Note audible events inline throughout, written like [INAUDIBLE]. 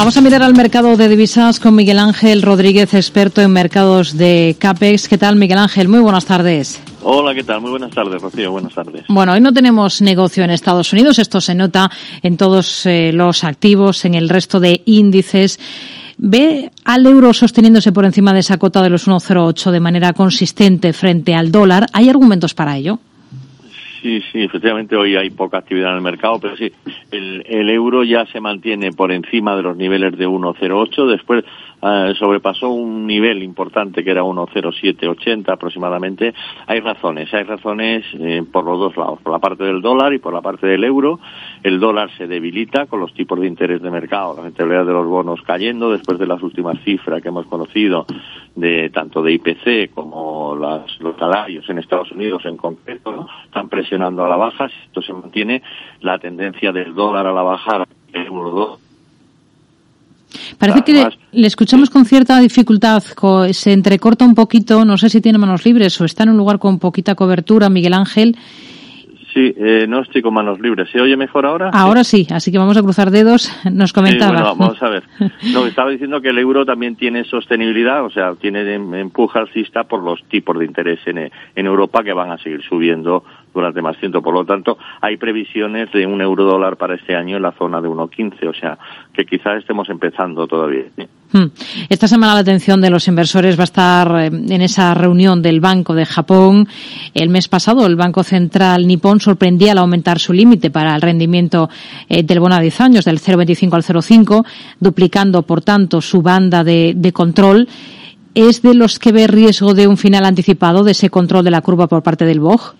Vamos a mirar al mercado de divisas con Miguel Ángel Rodríguez, experto en mercados de CAPEX. ¿Qué tal, Miguel Ángel? Muy buenas tardes. Hola, ¿qué tal? Muy buenas tardes, Rocío. Buenas tardes. Bueno, hoy no tenemos negocio en Estados Unidos. Esto se nota en todos eh, los activos, en el resto de índices. ¿Ve al euro sosteniéndose por encima de esa cota de los 1,08 de manera consistente frente al dólar? ¿Hay argumentos para ello? Sí, sí, efectivamente hoy hay poca actividad en el mercado, pero sí, el, el euro ya se mantiene por encima de los niveles de 1,08. Después eh, sobrepasó un nivel importante que era 1,0780 aproximadamente. Hay razones, hay razones eh, por los dos lados, por la parte del dólar y por la parte del euro. El dólar se debilita con los tipos de interés de mercado, la rentabilidad de los bonos cayendo después de las últimas cifras que hemos conocido de tanto de IPC como las, los salarios en Estados Unidos en concreto, están presionando a la baja. Si esto se mantiene, la tendencia del dólar a la baja, el euro 2 Parece que le, escuchamos con cierta dificultad, se entrecorta un poquito, no sé si tiene manos libres o está en un lugar con poquita cobertura, Miguel Ángel. Sí, eh, no estoy con manos libres. ¿Se oye mejor ahora? Ahora sí, así que vamos a cruzar dedos. [LAUGHS] Nos comentaba. Sí, bueno, vamos a ver. [LAUGHS] No, estaba diciendo que el euro también tiene sostenibilidad, o sea, tiene empuje alcista por los tipos de interés en, en Europa que van a seguir subiendo durante más tiempo. Por lo tanto, hay previsiones de un euro dólar para este año en la zona de 1,15, o sea, que quizás estemos empezando todavía. Hmm. Esta semana la atención de los inversores va a estar eh, en esa reunión del Banco de Japón. El mes pasado, el Banco Central nipón sorprendía al aumentar su límite para el rendimiento eh, del bono a 10 años, del 0,25 al 0,5, duplicando, por tanto, su banda de, de control. ¿Es de los que ve riesgo de un final anticipado de ese control de la curva por parte del BOJ?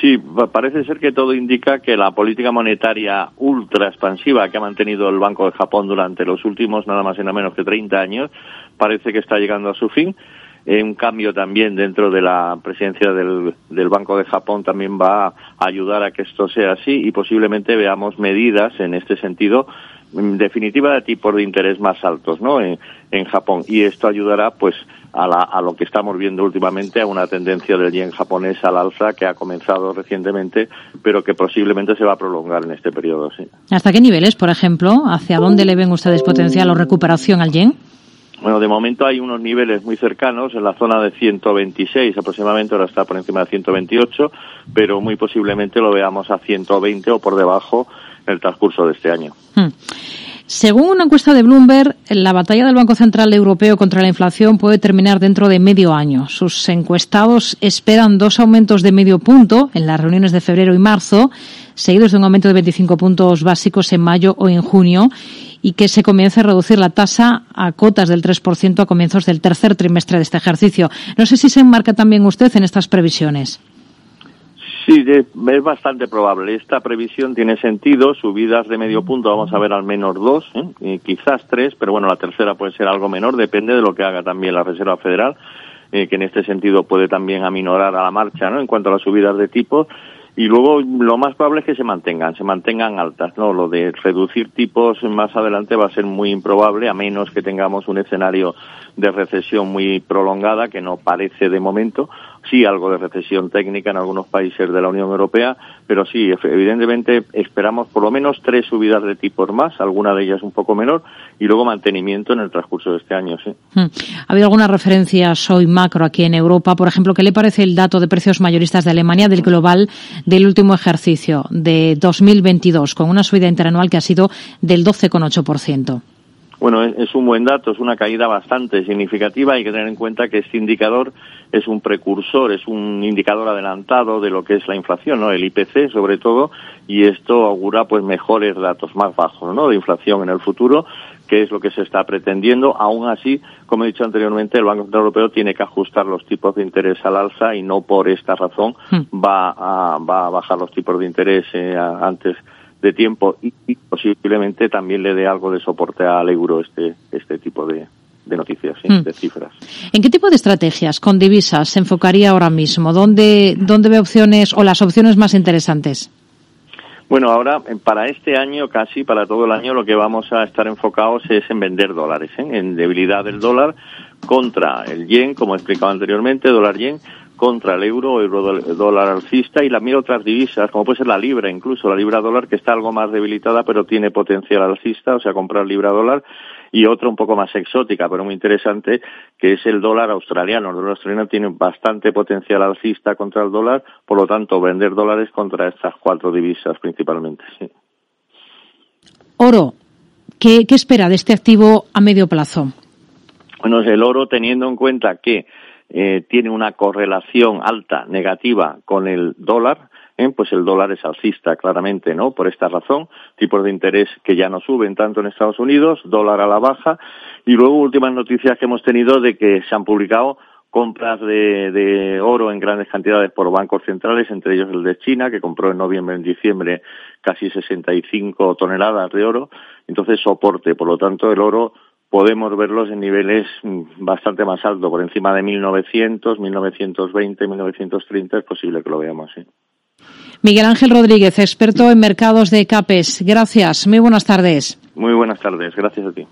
Sí, parece ser que todo indica que la política monetaria ultra expansiva que ha mantenido el Banco de Japón durante los últimos nada más y nada menos que 30 años parece que está llegando a su fin. Eh, un cambio también dentro de la presidencia del, del, Banco de Japón también va a ayudar a que esto sea así y posiblemente veamos medidas en este sentido en definitiva de tipos de interés más altos ¿no? en, en Japón y esto ayudará pues a, la, a, lo que estamos viendo últimamente, a una tendencia del yen japonés al alza que ha comenzado recientemente, pero que posiblemente se va a prolongar en este periodo. Sí. ¿Hasta qué niveles, por ejemplo? ¿Hacia dónde le ven ustedes potencial o recuperación al yen? Bueno, de momento hay unos niveles muy cercanos en la zona de 126 aproximadamente, ahora está por encima de 128, pero muy posiblemente lo veamos a 120 o por debajo en el transcurso de este año. Hmm. Según una encuesta de Bloomberg, la batalla del Banco Central Europeo contra la inflación puede terminar dentro de medio año. Sus encuestados esperan dos aumentos de medio punto en las reuniones de febrero y marzo, seguidos de un aumento de 25 puntos básicos en mayo o en junio, y que se comience a reducir la tasa a cotas del 3% a comienzos del tercer trimestre de este ejercicio. No sé si se enmarca también usted en estas previsiones. Sí, es bastante probable. Esta previsión tiene sentido. Subidas de medio punto vamos a ver al menos dos, ¿eh? quizás tres, pero bueno, la tercera puede ser algo menor. Depende de lo que haga también la Reserva Federal, eh, que en este sentido puede también aminorar a la marcha, ¿no? En cuanto a las subidas de tipos. Y luego lo más probable es que se mantengan, se mantengan altas, ¿no? Lo de reducir tipos más adelante va a ser muy improbable, a menos que tengamos un escenario de recesión muy prolongada, que no parece de momento, sí algo de recesión técnica en algunos países de la Unión Europea, pero sí, evidentemente esperamos por lo menos tres subidas de tipos más, alguna de ellas un poco menor, y luego mantenimiento en el transcurso de este año, sí. Hmm. ¿Ha habido alguna referencia hoy macro aquí en Europa? Por ejemplo, ¿qué le parece el dato de precios mayoristas de Alemania del global del último ejercicio de 2022, con una subida interanual que ha sido del 12,8%? Bueno, es un buen dato, es una caída bastante significativa. Hay que tener en cuenta que este indicador es un precursor, es un indicador adelantado de lo que es la inflación, ¿no? El IPC sobre todo, y esto augura pues mejores datos más bajos, ¿no? De inflación en el futuro, que es lo que se está pretendiendo. Aún así, como he dicho anteriormente, el Banco Central Europeo tiene que ajustar los tipos de interés al alza y no por esta razón hmm. va a, va a bajar los tipos de interés eh, antes de tiempo y, y, posiblemente también le dé algo de soporte al euro este, este tipo de, de noticias, ¿sí? mm. de cifras. ¿En qué tipo de estrategias con divisas se enfocaría ahora mismo? ¿Dónde, dónde ve opciones o las opciones más interesantes? Bueno, ahora para este año, casi para todo el año, lo que vamos a estar enfocados es en vender dólares, ¿eh? en debilidad del dólar contra el yen, como he explicado anteriormente, dólar yen, contra el euro, euro dólar alcista y también otras divisas, como puede ser la libra, incluso la libra dólar que está algo más debilitada pero tiene potencial alcista, o sea, comprar libra dólar y otra un poco más exótica, pero muy interesante, que es el dólar australiano. El dólar australiano tiene bastante potencial alcista contra el dólar, por lo tanto, vender dólares contra estas cuatro divisas principalmente. Sí. Oro, ¿qué, ¿qué espera de este activo a medio plazo? Bueno, el oro teniendo en cuenta que eh, tiene una correlación alta negativa con el dólar, ¿eh? pues el dólar es alcista claramente, ¿no? Por esta razón, tipos de interés que ya no suben tanto en Estados Unidos, dólar a la baja, y luego últimas noticias que hemos tenido de que se han publicado compras de, de, oro en grandes cantidades por bancos centrales, entre ellos el de China, que compró en noviembre, en diciembre, casi 65 toneladas de oro. Entonces, soporte. Por lo tanto, el oro podemos verlos en niveles mm, bastante más altos, por encima de 1900, 1920, 1930, es posible que lo veamos, sí. Miguel Ángel Rodríguez, experto en mercados de CAPES. Gracias. Muy buenas tardes. Muy buenas tardes. Gracias a ti.